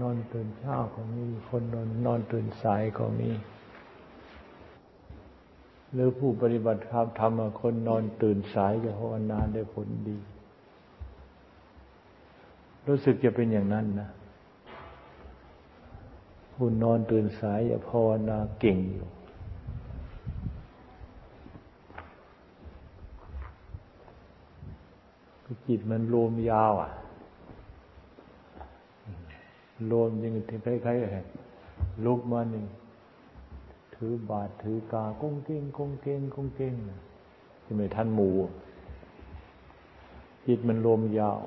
นอนตื่นเช้าก็มี คนนอนนอนตื่นสายก็มี หรือผู้ปฏิบัติธรรมทำคนนอนตื่นสายจะภาวนาได้ผลดี รู้สึกจะเป็นอย่างนั้นนะผู้นอนตื่นสายจะภาวนาเก่งอยู่จิตมันรวมยาวอะ รวมยังคล้ายๆลุกมาหนึ่งถือบาทถือกาก้งเก่งก้งเก่งก้งเก่งที่ไม่ทันหมูจิตมันรวมยาว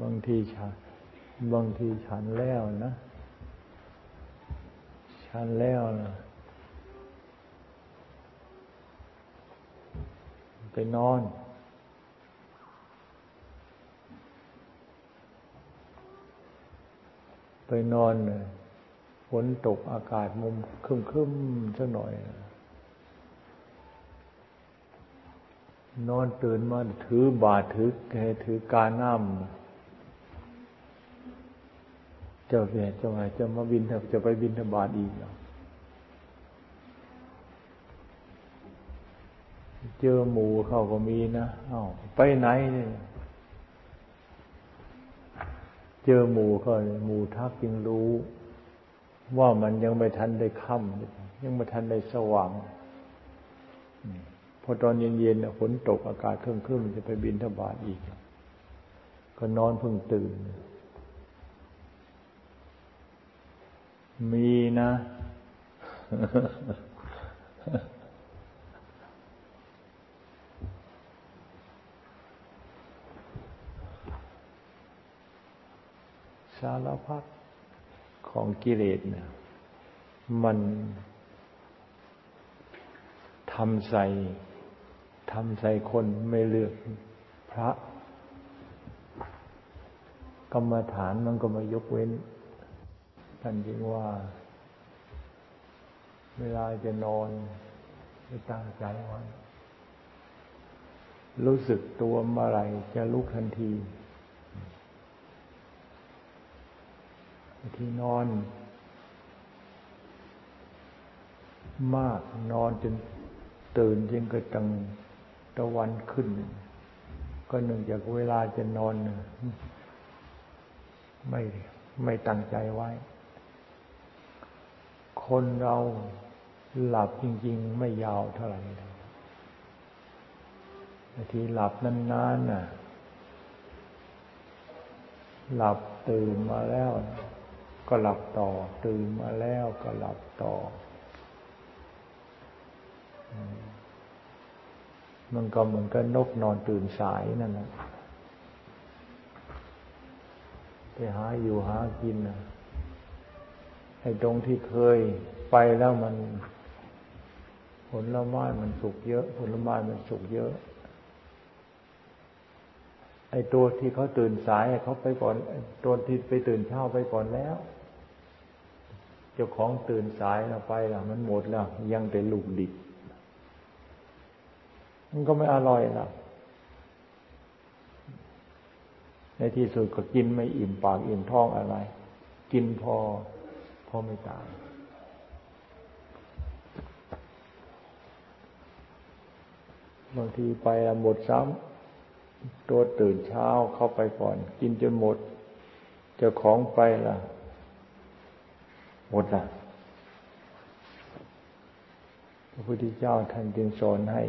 บางทีฉัน บางทีฉันแล้วนะ ฉันแล้วนะไปนอน ไปนอนเลยฝนตกอากาศมุมครึมครึมสักหน่อย นอนตื่นมาถือบาทถือแกถือการน้ำ จ้าเนี่ยจะมาจะมาบินจะไปบินธบาตอีกเจอหมูเขาก็มีนะอ้าวไปไหนเนี่ยเจอหมูเขาหมูทักจึงรู้ ว่ามันยังไม่ทันได้ค่ำยังไม่ทันได้สว่างพอตอนเย็นๆฝนตกอากาศเครื่องๆจะไปบินทบาทอีก ก็นอนเพิ่งตื่น มีนะ สารพัดของกิเลสเนี่ยมันทำใส่ทำใส่คนไม่เลือกพระ กรรมฐานมันก็มายกเว้น ท่านจึงว่า เวลาจะนอนไม่ตั้งใจไว้รู้สึกตัวเมื่อไรจะลุกทันทีที่นอน มากนอนจนตื่นจึงกระตังตะวันขึ้น ก็หนึ่งจากเวลาจะนอน ไม่ไม่ตั้งใจไว้ คนเราหลับจริง ๆ ไม่ยาวเท่าไหร่ทีหลับนานๆน่ะ หลับตื่นมาแล้ว ก็หลับต่อ ตื่นมาแล้วก็หลับต่อ มันก็เหมือนกับนกนอนตื่นสายนั่นแหละไปหาอยู่หากินนะ ไอ้ตรงที่เคยไปแล้วมัน ผลไม้มันสุกเยอะ ผลไม้มันสุกเยอะ ไอ้ตัวที่เขาตื่นสายเขาไปก่อนตัวที่ไปตื่นเช้าไปก่อนแล้ว เจ้าของตื่นสายเราไปแล้วมันหมดแล้วยังแต่ลูกดิบมันก็ไม่อร่อยแล้วในที่สุดก็กินไม่อิ่มปากอิ่มท้องอะไร กินพอ ราะไม่ตายบางทีไปหมดซ้ำตัวตื่นเช้าเข้าไปก่อน กินจนหมด เจ้าของไปล่ะ หมดล่ะพระพุทธเจ้าท่านจึงสอนให้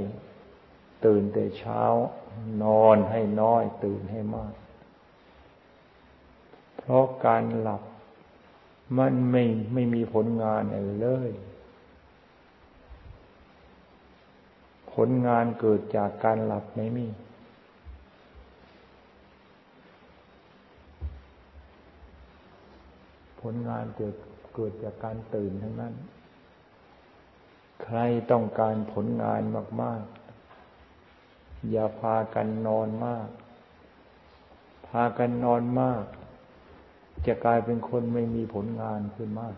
ตื่นแต่เช้า นอนให้น้อย ตื่นให้มาก เพราะการหลับ มันไม่ไม่มีผลงานอะไรเลย ผลงานเกิดจากการหลับไม่มี ผลงานเกิดเกิดจากการตื่นทั้งนั้น ใครต้องการผลงานมาก ๆ อย่าพากันนอนมาก พากันนอนมาก จะกลายเป็นคนไม่มีผลงานขึ้นมาก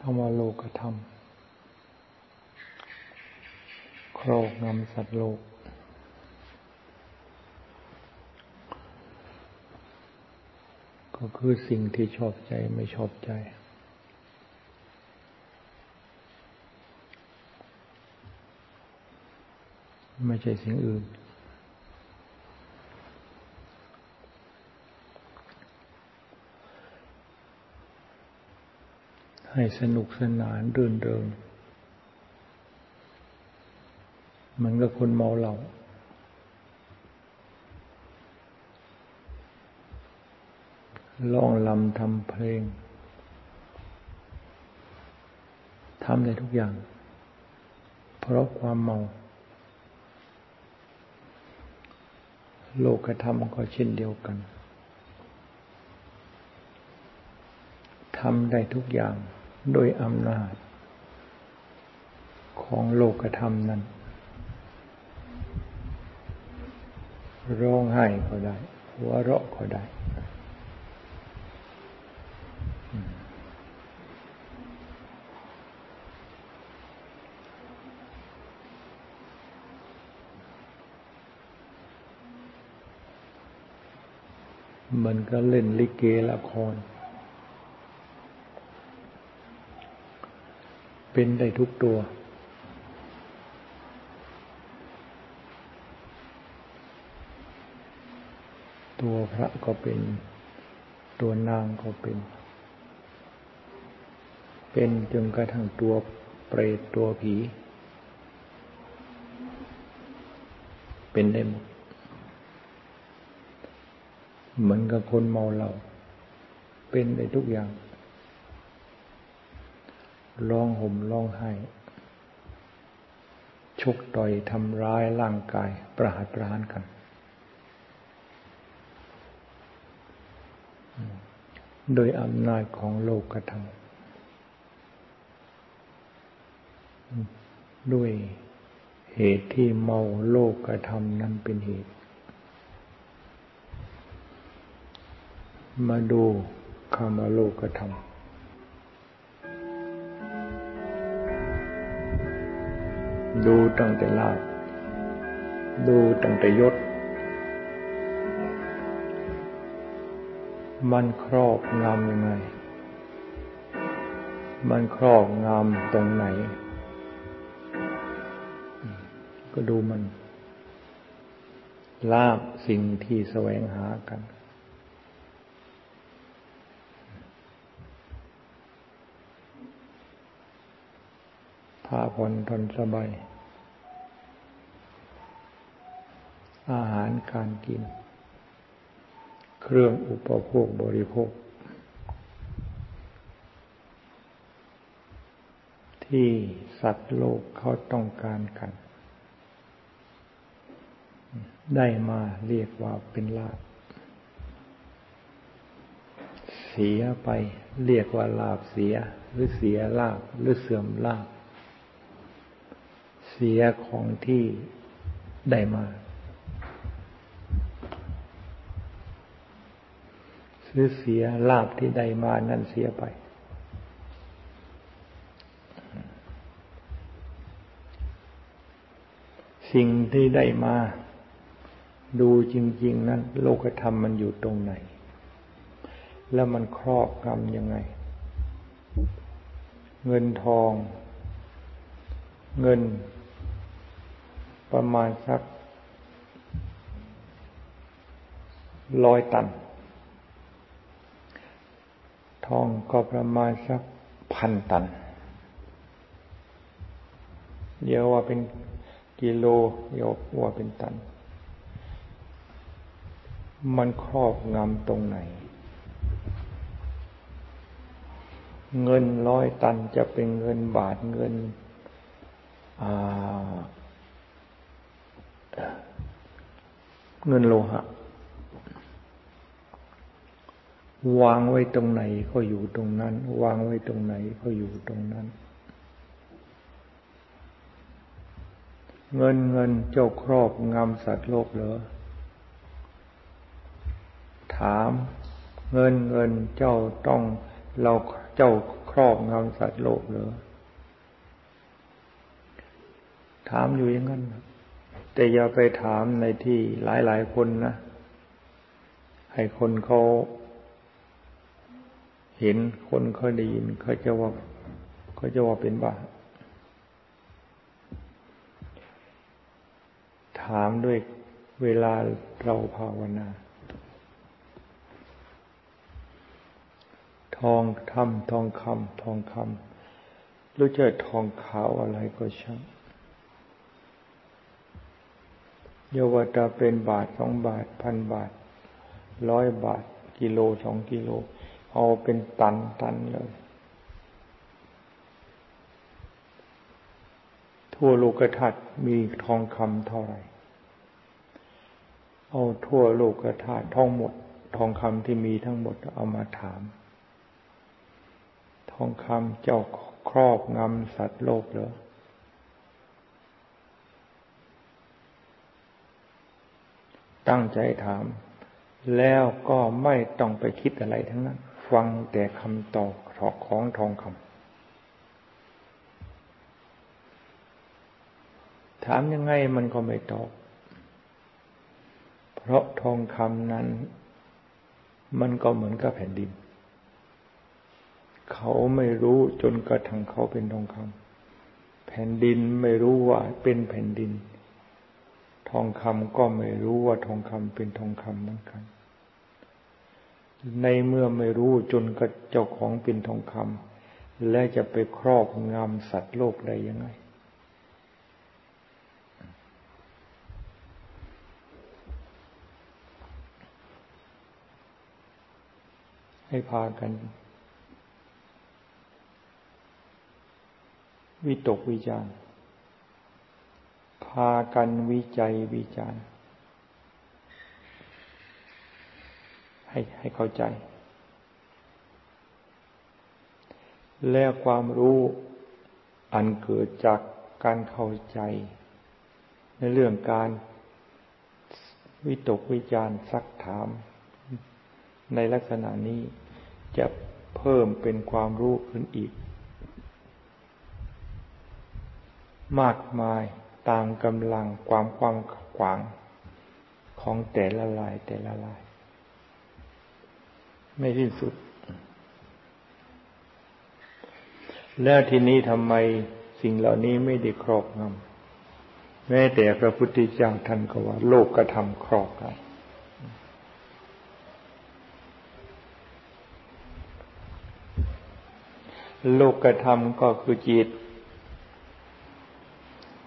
คำว่าโลกธรรม ครอบงำสัตว์โลก ก็คือสิ่งที่ชอบใจไม่ชอบใจไม่ใช่สิ่งอื่น ให้สนุกสนานรื่นเริงมันก็คนเมาเหล้าร้องลำทำเพลงทำได้ทุกอย่าง เพราะความเมา โลกธรรมก็เช่นเดียวกันทำได้ทุกอย่าง โดยอำนาจ ของโลกธรรมนั้น ร้องไห้ก็ได้หัวเราะก็ได้ มันก็เล่นลิเกละคร เป็นได้ทุกตัว ตัวพระก็เป็น ตัวนางก็เป็น เป็นจนกระทั่งตัวเปรตตัวผี เป็นได้หมดเหมือนกับคนเมาเหล้าเป็นได้ทุกอย่าง ร้องห่มร้องไห้ชกต่อยทำร้ายร่างกายประหารประหารกัน โดยอำนาจของโลกกระทำด้วยเหตุที่เมาโลกกระทำนั้นเป็นเหตุ มาดูคำว่าโลกธรรม ดูตั้งแต่ลาบดูตั้งแต่ยศ มันครอบงำยังไง มันครอบงำตรงไหน ก็ดูมัน ลาบสิ่งที่แสวงหากันาผ่อนทนสบาย อาหารการกิน เครื่องอุปโภคบริโภค ที่สัตว์โลกเขาต้องการกัน ได้มาเรียกว่าเป็นลาภเสียไปเรียกว่าลาบเสีย หรือเสียลาบหรือเสื่อมลาบ เสียของที่ได้มา ซื้อเสียลาบที่ได้มานั่นเสียไป สิ่งที่ได้มา ดูจริง ๆ นั้น โลกธรรมมันอยู่ตรงไหน แล้วมันครอบกรรมยังไง เงินทอง เงิน ประมาณสักร้อยตัน ทองก็ประมาณสักพันตัน เดี๋ยวว่าเป็นกิโลเดี๋ยวว่าเป็นตัน มันครอบงำตรงไหน เงินร้อยตันจะเป็นเงินบาทเงิน อ่า เงินโลหะ วางไว้ตรงไหนก็อยู่ตรงนั้น วางไว้ตรงไหนก็อยู่ตรงนั้น เงินเงินเจ้าครอบงำสัตว์โลกเหรอ ถาม เงินเงินเจ้าต้องเราเจ้าครอบงำสัตว์โลกเหรอ ถามอยู่อย่างนั้น แต่อย่าไปถามในที่หลายหลายคนนะ ให้คนเขาเห็นคนเขาได้ยินเขาจะว่าเขาจะว่าเป็นบ้าถามด้วยเวลาเราภาวนา ทองทำทองคำทองคำรู้จักทองขาวอะไรก็ช่าง เยาวตาเป็นบาทสองบาท พันบาท ร้อยบาท กิโลสองกิโล เอาเป็นตันตันเลย ทั่วโลกธาตุมีทองคำเท่าไหร่ เอาทั่วโลกธาตุทองหมด ทองคำที่มีทั้งหมดเอามาถาม ทองคำเจ้าครอบงำสัตว์โลกเหรอ ตั้งใจถาม แล้วก็ไม่ต้องไปคิดอะไรทั้งนั้น ฟังแต่คำตอบของทองคำถามยังไงมันก็ไม่ตอบ เพราะทองคำนั้น มันก็เหมือนกับแผ่นดิน เขาไม่รู้จนกระทั่งเขาเป็นทองคำแผ่นดินไม่รู้ว่าเป็นแผ่นดิน ทองคำก็ไม่รู้ว่าทองคำเป็นทองคำเหมือนกัน ในเมื่อไม่รู้จนกระเจ้าของเป็นทองคำและจะไปครอบงำสัตว์โลกได้ยังไงให้พากัน วิตกวิจารพากันวิจัยวิจารให้ให้เข้าใจ และความรู้อันเกิดจากการเข้าใจ ในเรื่องการวิตกวิจารซักถาม ในลักษณะนี้จะเพิ่มเป็นความรู้ขึ้นอีก มากมาย ตามกำลังความความขวางของแต่ละลายแต่ละลาย ไม่สิ้นสุด แล้วทีนี้ทำไมสิ่งเหล่านี้ไม่ได้ครอบงำแม้แต่พระพุทธเจ้าท่านก็ว่า โลกกระทำครอบงำโลกธรรมก็คือจิต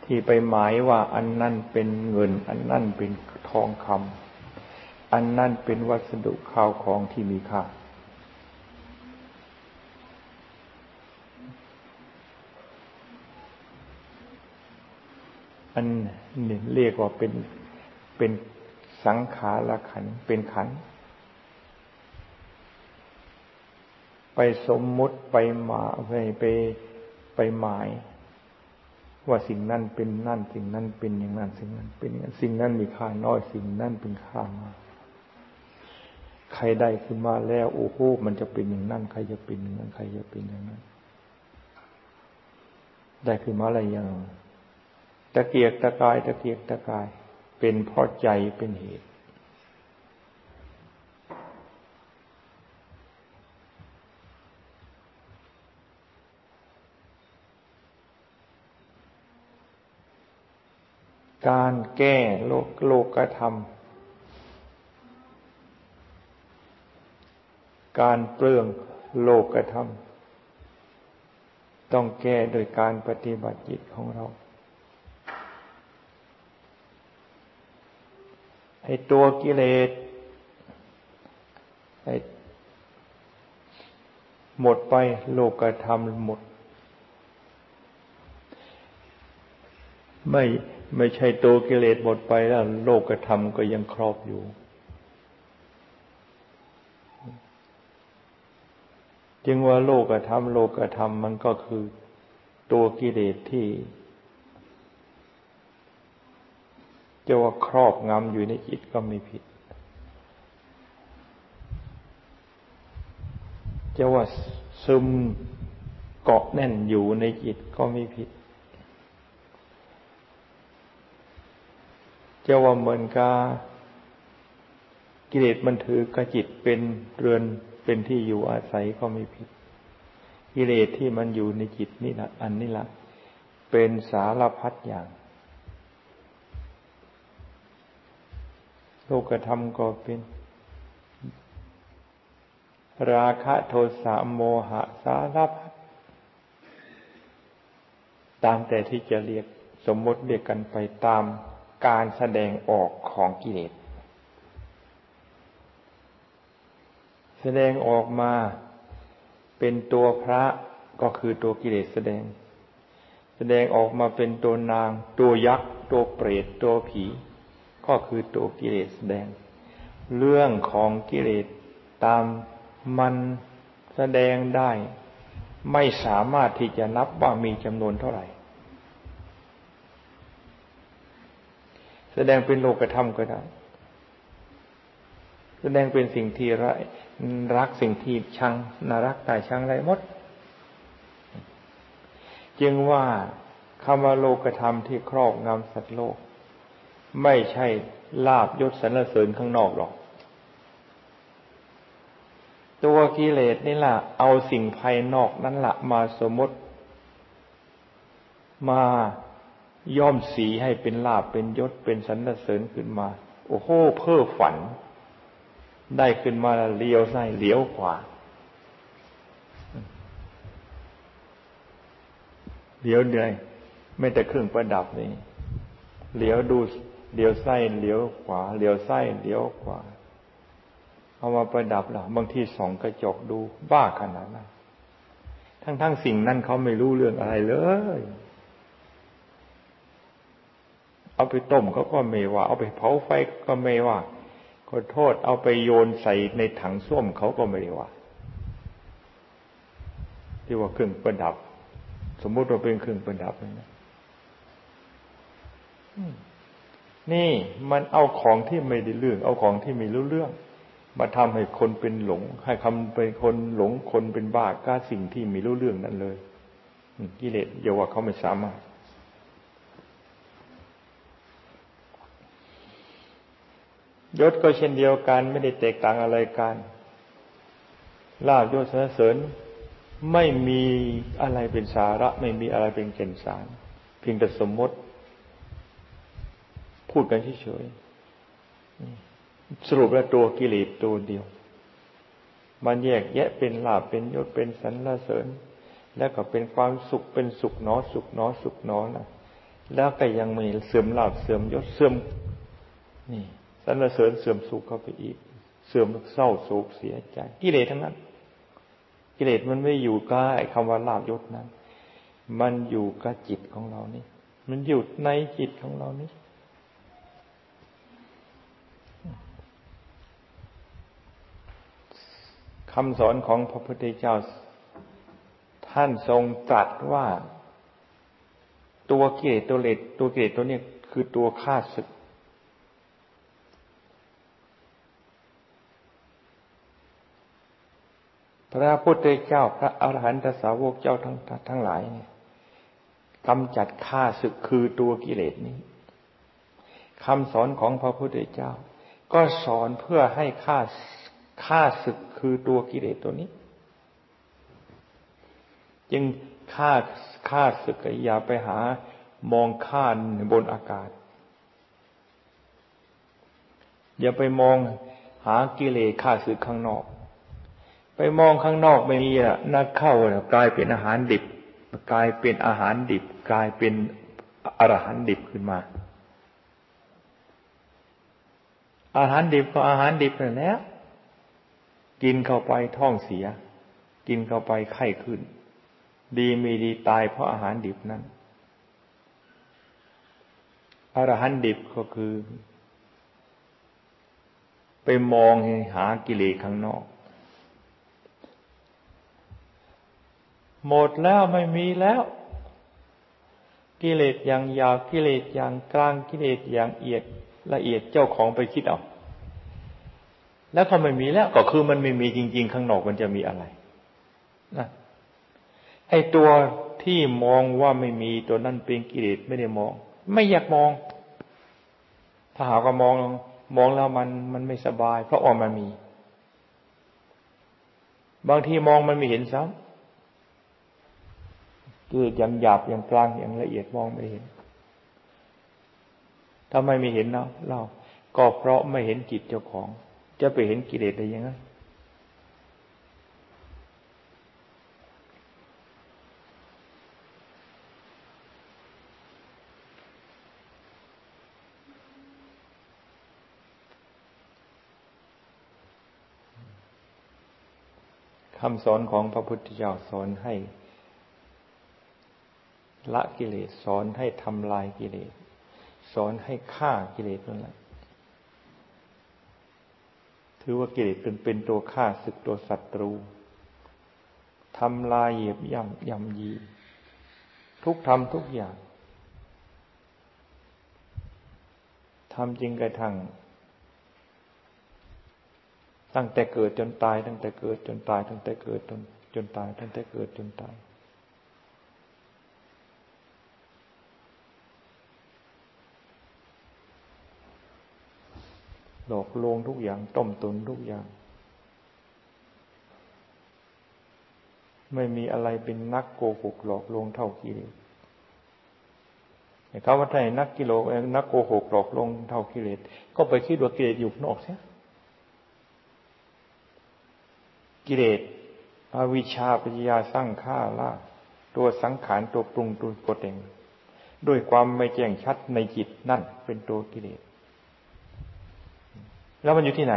ที่ไปหมายว่าอันนั่นเป็นเงิน อันนั่นเป็นทองคำอันนั่นเป็นวัสดุข้าวของที่มีค่าอันนี้เรียกว่าเป็นเป็นสังขารขันเป็นขัน ไปสมมุติไปหมาไปไปไปหมาย ว่าสิ่งนั้นเป็นนั่นสิ่งนั้นเป็นอย่างนั้นสิ่งนั้น เป็นอย่างนั้นสิ่งนั้นมีค่าน้อยสิ่งนั้นเป็นค่ามากใครได้ขึ้นมาแล้ว โอ้โหมันจะเป็นอย่างนั้นใครจะเป็นอย่างนั้นใครจะเป็นอย่างนั้น ได้ขึ้นมาอะไรอย่างตะเกียกตะกายตะเกียกตะกาย เป็นเพราะใจเป็นเหตุ การแก้โลกโลกธรรม การเปลืองโลกธรรม ต้องแก้โดยการปฏิบัติจิตของเราไอ้ตัวกิเลสไอหมดไปโลกธรรมหมด ไม่ ไม่ใช่ตัวกิเลสหมดไปแล้ว โลกธรรมก็ยังครอบอยู่ จึงว่าโลกธรรมโลกธรรมมันก็คือตัวกิเลสที่จะว่าครอบงำอยู่ในจิตก็ไม่ผิดจะว่าซึมเกาะแน่นอยู่ในจิตก็ไม่ผิด จะว่าเหมือนกากิเลสมันถือกระจิตเป็นเรือนเป็นที่อยู่อาศัยก็ไม่ผิด กิเลสที่มันอยู่ในจิตนี่ละอันนี้ละเป็นสารพัดอย่าง โลกธรรมก็เป็น ราคะโทสะโมหะสารพัดตามแต่ที่จะเรียกสมมติเรียกกันไปตาม การแสดงออกของกิเลส แสดงออกมาเป็นตัวพระก็คือตัวกิเลสแสดง แสดงออกมาเป็นตัวนาง ตัวยักษ์ ตัวเปรตตัวผี ก็คือตัวกิเลสแสดง เรื่องของกิเลสตามมันแสดงได้ ไม่สามารถที่จะนับว่ามีจำนวนเท่าไหร่ แสดงเป็นโลกธรรมก็ได้ แสดงเป็นสิ่งที่ร้รักสิ่งที่ชังนารักตายชังไรหมด จึงว่าคำว่าโลกธรรมที่ครอบงำสัตว์โลก ไม่ใช่ลาบยศสรรเสริญข้างนอกหรอก ตัวกิเลสนี่แหละเอาสิ่งภายนอกนั้นละมาสมมติ มา ย่อมสีให้เป็นลาบเป็นยศเป็นสรรเสริญขึ้นมา โอ้โหเพ้อฝัน ได้ขึ้นมาเลี้ยวซ้ายเลี้ยวขวาเลี้ยวเหนื่อยไม่แต่เครื่องประดับนี่เลี้ยวดูเลี้ยวซ้ายเลี้ยวขวาเลี้ยวซ้ายเลี้ยวขวาเอามาประดับล่ะบางทีส่องกระจกดูบ้าขนาดนั้นทั้งทั้งสิ่งนั้นเขาไม่รู้เรื่องอะไรเลย เอาไปต้มเขาก็ไม่ว่า เอาไปเผาไฟก็ไม่ว่าขอโทษเอาไปโยนใส่ในถังส้วมเขาก็ไม่ได้ว่า ที่ว่าเครื่องประดับ สมมุติว่าเป็นเครื่องประดับนะนี่มันเอาของที่ไม่ได้เรื่อง เอาของที่ไม่รู้เรื่อง มาทำให้คนเป็นหลง ให้คำเป็นคนหลงคนเป็นบ้าก้าสิ่งที่ไม่รู้เรื่องนั่นเลยกิเลสอย่าว่าเขาไม่สามารถ ยศก็เช่นเดียวกันไม่ได้แตกต่างอะไรกันลาบยศสรรเสริญไม่มีอะไรเป็นสาระ ไม่มีอะไรเป็นเก่นสาร เพียงแต่สมมติ พูดกันเฉยๆสรุปแล้วตัวกิเลสตัวเดียว มันแยกแยะเป็นลาบเป็นยศเป็นสรรเสริญ แล้วก็เป็นความสุขเป็นสุขเนอสุขเนอสุขเนอนะแล้วก็ยังมีเสื่อมลาบเสื่อมยศเสื่อมนี่ สรรเสริญเสื่อมสุขเข้าไปอีก เสื่อมเศร้าโศกเสียใจกิเลสทั้งนั้น กิเลสมันไม่อยู่กับไอ้คำว่าลาบยศนั้น มันอยู่กับจิตของเรานี่ มันอยู่ในจิตของเรานี่คำสอนของพระพุทธเจ้า ท่านทรงตรัสว่า ตัวกิเลสตัวเลสตัวกิเลสตัวเนี้คือตัวฆ่าศึก พระพุทธเจ้าพระอรหันตสาวกเจ้าทั้งทั้งหลายเนี่ยกำจัดข้าศึกคือตัวกิเลสนี้คำสอนของพระพุทธเจ้า ก็สอนเพื่อให้ข้าข้าศึกคือตัวกิเลสตัวนี้ จึงฆ่าฆ่าศึกอย่าไปหามองข้านบนอากาศ อย่าไปมองหากิเลสฆ่าศึกข้างนอก ไปมองข้างนอกไม่มีอะนักเข้ากลายเป็นอาหารดิบ กลายเป็นอาหารดิบ กลายเป็นอรหันดิบขึ้นมา อาหารดิบก็อาหารดิบนั่นแหละกินเข้าไปท้องเสีย กินเข้าไปไข้ขึ้น ดีมีดีตายเพราะอาหารดิบนั้นอรหันดิบก็คือ ไปมองหากิเลสข้างนอก หมดแล้วไม่มีแล้ว กิเลสอย่างหยาบกิเลสอย่างกลางกิเลสอย่างเอียดละเอียดเจ้าของไปคิดเอาแล้วเขาไม่มีแล้วก็คือมันไม่มีจริง ๆ ข้างนอกมันจะมีอะไรนะไอ้ตัวที่มองว่าไม่มีตัวนั้นเป็นกิเลสไม่ได้มอง ไม่อยากมอง ถ้าหากว่ามองมองแล้วมันมันไม่สบาย เพราะว่ามันมี บางทีมองมันไม่เห็นซ้ำ คืออย่างหยาบอย่างกลางอย่างละเอียดมองไม่เห็นทำไมไม่เห็นเนาะเราก็เพราะไม่เห็นจิตเจ้าของ จะไปเห็นกิเลสได้ยังไงคำสอนของพระพุทธเจ้าสอนให้ ละกิเลส สอนให้ทำลายกิเลส สอนให้ฆ่ากิเลสนั่นแหละถือว่ากิเลสเป็นเป็นตัวฆ่าศึกตัวศัตรูทำลายเหยียบย่ำย่ำยี ทุกทำทุกอย่างทำจริงกระทั่งตั้งแต่เกิดจนตาย ตั้งแต่เกิดจนตาย ตั้งแต่เกิดจนจนตาย ตั้งแต่เกิดจนตาย หลอกลวงทุกอย่าง ต้มตุนทุกอย่าง ไม่มีอะไรเป็นนักโกหกหลอกลวงเท่ากิเลสเขาว่าไทยนักกิโลนักโกหกหลอกลวงเท่ากิเลสก็ไปคิดว่ากิเลสอยู่นอกเสียกิเลสอวิชชาปัญญาสร้างข้าล่าตัวสังขารตัวปรุงตัวปดเองด้วยความไม่แจ้งชัดในจิตนั่นเป็นตัวกิเลส แล้วมันอยู่ที่ไหน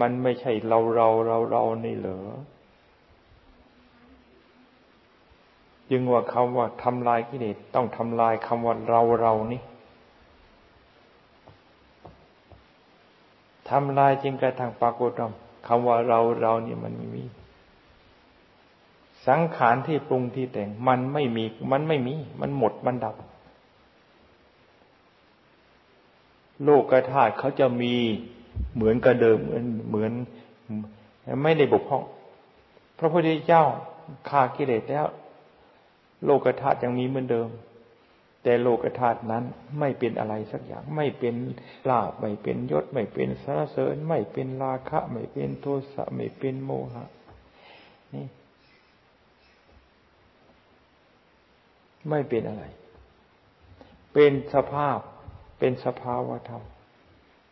มันไม่ใช่เราเราเราเรานี่เหรอจึงว่าคำว่าทำลายกิเลสต้องทำลายคำว่าเราเรานี่ทำลายจึงกระทั่งปรากฏคำว่าเราเรานี่มันไม่มี สังขารที่ปรุงที่แต่ง มันไม่มี มันไม่มี มันหมดมันดับ โลกธาตุเขาจะมี เหมือนกับเดิมเหมือนเหมือน ไม่ได้บกพร่องพระพุทธเจ้าฆ่ากิเลสแล้ว โลกธาตุยังมีเหมือนเดิม แต่โลกธาตุนั้นไม่เป็นอะไรสักอย่าง ไม่เป็นลาบไม่เป็นยศ ไม่เป็นสารเสริญ ไม่เป็นราคะ ไม่เป็นโทสะไม่เป็นโมหะนี่ไม่เป็นอะไร เป็นสภาพ เป็นสภาวะธรรม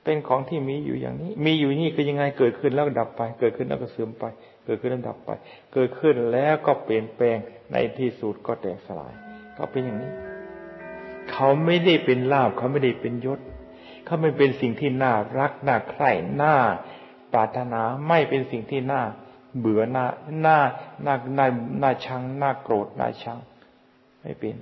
เป็นของที่มีอยู่อย่างนี้ มีอยู่นี่คือยังไงเกิดขึ้นแล้วดับไป เกิดขึ้นแล้วก็เสื่อมไป เกิดขึ้นแล้วดับไป เกิดขึ้นแล้วก็เปลี่ยนแปลงในที่สุดก็แตกสลาย ก็เป็นอย่างนี้ เขาไม่ได้เป็นลาบเขาไม่ได้เป็นยศ เขาไม่เป็นสิ่งที่น่ารักน่าใคร่น่าปรารถนาไม่เป็นสิ่งที่น่าเบื่อน่าน่าน่าน่าน่าชังน่าโกรธน่าชัง ไม่เป็น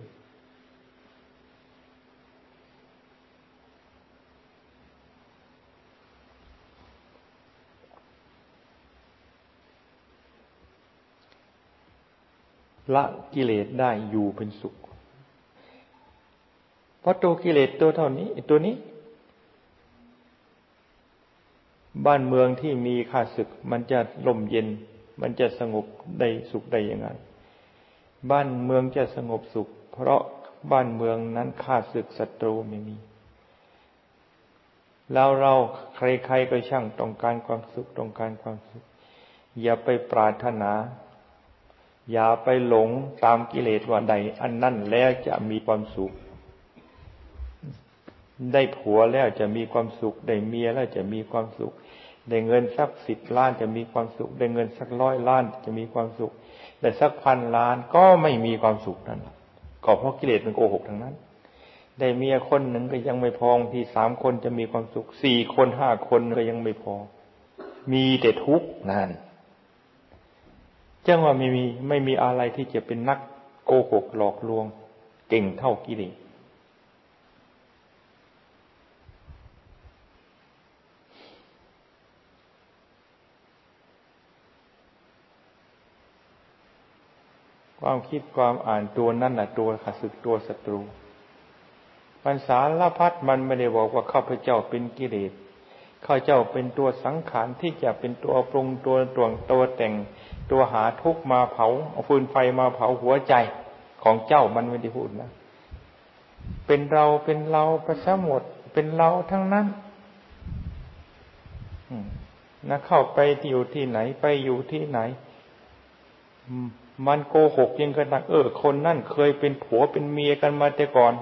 ละกิเลสได้อยู่เป็นสุข เพราะตัวกิเลสตัวเท่านี้ตัวนี้ บ้านเมืองที่มีข้าศึก มันจะลมเย็น มันจะสงบได้สุขได้ยังไง บ้านเมืองจะสงบสุข เพราะบ้านเมืองนั้นข้าศึกศัตรูไม่มีแล้วเราใครๆก็ช่างต้องการความสุขต้องการความสุข อย่าไปปรารถนา อย่าไปหลงตามกิเลสว่าใด อันนั่นแล้วจะมีความสุข ได้ผัวแล้วจะมีความสุข ได้เมียแล้วจะมีความสุข ได้เงินสักสิบล้านจะมีความสุข ได้เงินสักร้อยล้านจะมีความสุขได้สักพันล้านก็ไม่มีความสุขนั้นก็เพราะกิเลสมันโกหกทั้งนั้น ได้เมียคนหนึ่งก็ยังไม่พอที่สามคนจะมีความสุข สี่คนห้าคนก็ยังไม่พอ มีแต่ทุกข์นั่น จังว่าไม่มีไม่มีอะไรที่จะเป็นนักโกหกหลอกลวง เก่งเท่ากิเลสความคิดความอ่านตัวนั่นแหละตัวขัดศึกตัวศัตรูปัญษาละพัดมันไม่ได้บอกว่าข้าพเจ้าเป็นกิเลส ข้าเจ้าเป็นตัวสังขารที่จะเป็นตัวปรุงตัวตวงตัวแต่ง ตัวหาทุกมาเผาเอาฟืนไฟมาเผาหัวใจของเจ้ามันไม่ได้พูดนะ เป็นเราเป็นเราประชหมด เป็นเราทั้งนั้นนะเข้าไปอยู่ที่ไหนไปอยู่ที่ไหน มันโกหกยังกระดังเออคนนั่นเคยเป็นผัวเป็นเมียกันมาแต่ก่อน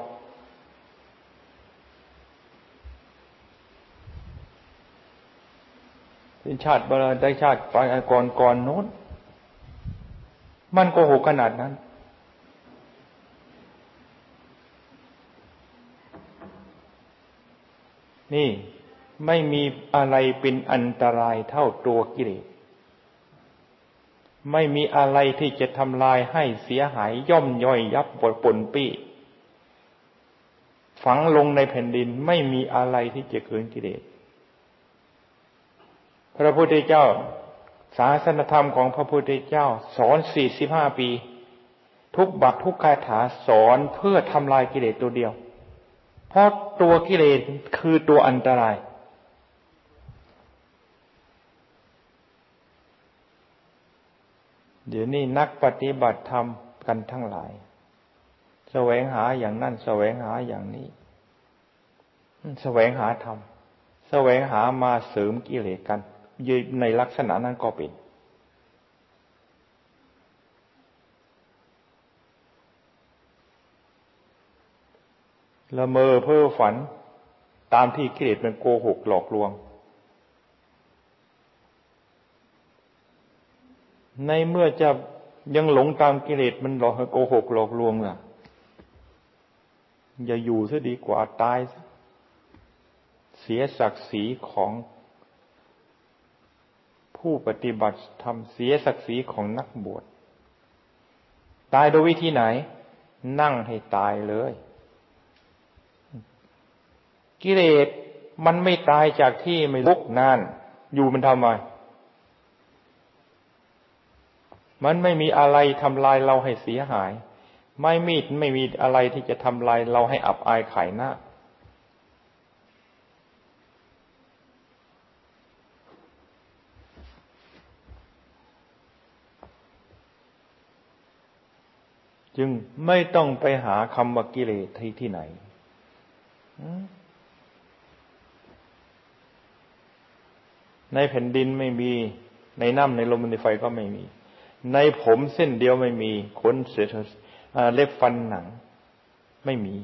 เป็นชาติบาได้ชาติไปก่อนก่อนโน้น มันโกหกขนาดนั้น นี่ไม่มีอะไรเป็นอันตรายเท่าตัวกิเลส ไม่มีอะไรที่จะทำลายให้เสียหายย่อมย่อยยับบดปนปี้ ฝังลงในแผ่นดินไม่มีอะไรที่จะเกินกิเลส พระพุทธเจ้า ศาสนธรรมของพระพุทธเจ้า สอนสี่สิบห้าปี ทุกบัตรทุกคาถาสอนเพื่อทำลายกิเลสตัวเดียว เพราะตัวกิเลสคือตัวอันตราย เดี๋ยวนี้นักปฏิบัติธรรมกันทั้งหลาย แสวงหาอย่างนั่นแสวงหาอย่างนี้ แสวงหาธรรมแสวงหามาเสริมกิเลสกัน ในลักษณะนั้นก็เป็นละเมอเพ้อฝัน ตามที่กิเลสมันโกหกหลอกลวง ในเมื่อจะยังหลงตามกิเลสมันหลอกโกหกหลอกลวงล่ะ อย่าอยู่ซะดีกว่าตาย เสียศักดิ์ศรีของ ผู้ปฏิบัติทำเสียศักดิ์ศรีของนักบวช ตายโดยวิธีไหน นั่งให้ตายเลย กิเลสมันไม่ตายจากที่ไม่ลุกนาน อยู่มันทำไม มันไม่มีอะไรทำลายเราให้เสียหาย ไม่มีไม่มีอะไรที่จะทำลายเราให้อับอายขายหน้า จึงไม่ต้องไปหาคำว่ากิเลสที่ที่ไหน ในแผ่นดินไม่มี ในน้ำในลมในไฟก็ไม่มี ในผมเส้นเดียวไม่มีขนเสียเล็บฟันหนัง ไม่มี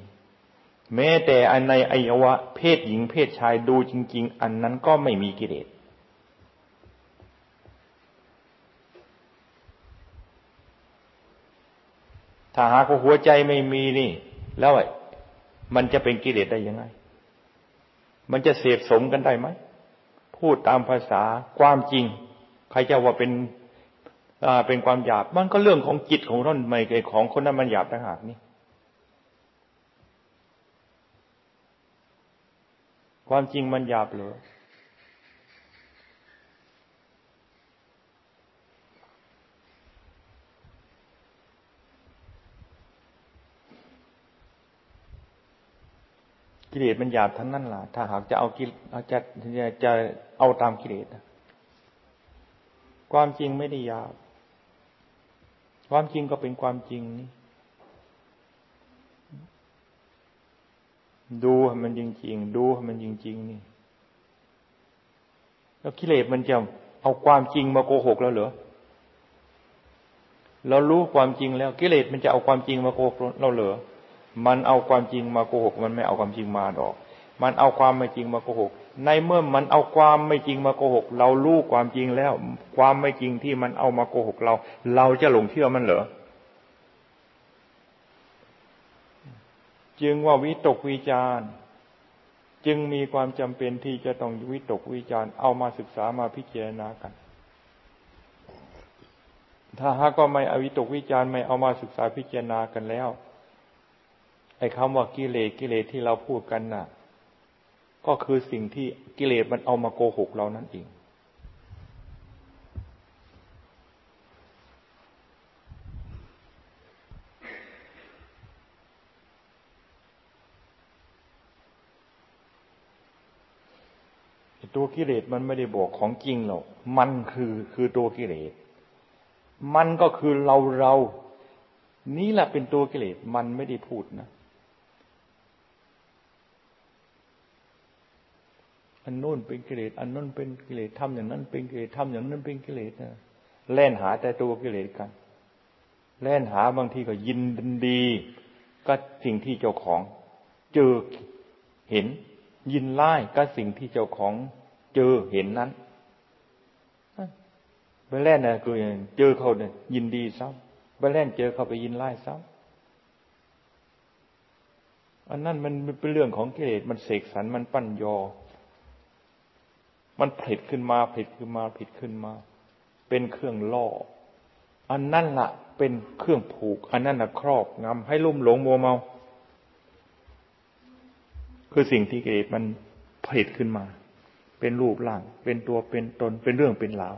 แม้แต่อันในอวัยวะเพศหญิงเพศชายดูจริง ๆ อันนั้นก็ไม่มีกิเลส ถ้าหากหัวใจไม่มีนี่ แล้วมันจะเป็นกิเลสได้ยังไง มันจะเสพสมกันได้ไหม พูดตามภาษาความจริง ใครจะว่าเป็นเป็นความหยาบ มันก็เรื่องของจิตของท่านไม่ใช่ของคนนั้นมันหยาบต่างหากนี่ ความจริงมันหยาบเหรอ กิเลสมันหยาบทั้งนั้นล่ะ ถ้าหากจะเอากิจะจะเอาตามกิเลสความจริงไม่ได้หยาบ ความจริงก็เป็นความจริงนี่ดูมันจริงๆ ดูมันจริงๆนี่ แล้วกิเลสมันจะเอาความจริงมาโกหกแล้วเหรอ เรารู้ความจริงแล้วกิเลสมันจะเอาความจริงมาโกหกเราเหรอ มันเอาความจริงมาโกหก มันไม่เอาความจริงมาดอก มันเอาความไม่จริงมาโกหก ในเมื่อมันเอาความไม่จริงมาโกหก เรารู้ความจริงแล้ว ความไม่จริงที่มันเอามาโกหกเรา เราจะหลงเชื่อมันเหรอจึงว่าวิตกวิจารจึงมีความจำเป็นที่จะต้องวิตกวิจารเอามาศึกษามาพิจารณากัน ถ้าหากก็ไม่อวิตกวิจารไม่เอามาศึกษาพิจารณากันแล้ว ไอ้คำว่ากิเลสกิเลสที่เราพูดกันน่ะ ก็คือสิ่งที่กิเลสมันเอามาโกหกเรานั่นเองตัวกิเลสมันไม่ได้บอกของจริงหรอก มันคือคือตัวกิเลส มันก็คือเราเรา นี่แหละเป็นตัวกิเลส มันไม่ได้พูดนะ อันนู้นเป็นกิเลสอันนู้นเป็นกิเลสทำอย่างนั้น เป็นกิเลสทำอย่างนั้นเป็นกิเลสนะแล่นหาแต่ตัวกิเลสกัน แล่นหาบางทีก็ยินดี ก็สิ่งที่เจ้าของเจอเห็น ยินไล่ก็สิ่งที่เจ้าของเจอเห็นนั้นไปแล่นนะคือเจอเขาเนี่ยยินดีซ้ำไปแล่นเจอเขาไปยินไล่ซ้ำอันนั้นมันเป็นเรื่องของกิเลสมันเสกสรรมันปั้นยอ มันผลิตขึ้นมาผลิตขึ้นมาผลิตขึ้นมา เป็นเครื่องล่อ อันนั่นละ่ะ เป็นเครื่องผูก อันนั่นละครอบงำให้ลุ่มหลงโมเมา คือสิ่งที่กิเลสมันผลิตขึ้นมา เป็นรูปร่าง เป็นตัวเป็นตนเป็นเรื่องเป็นราว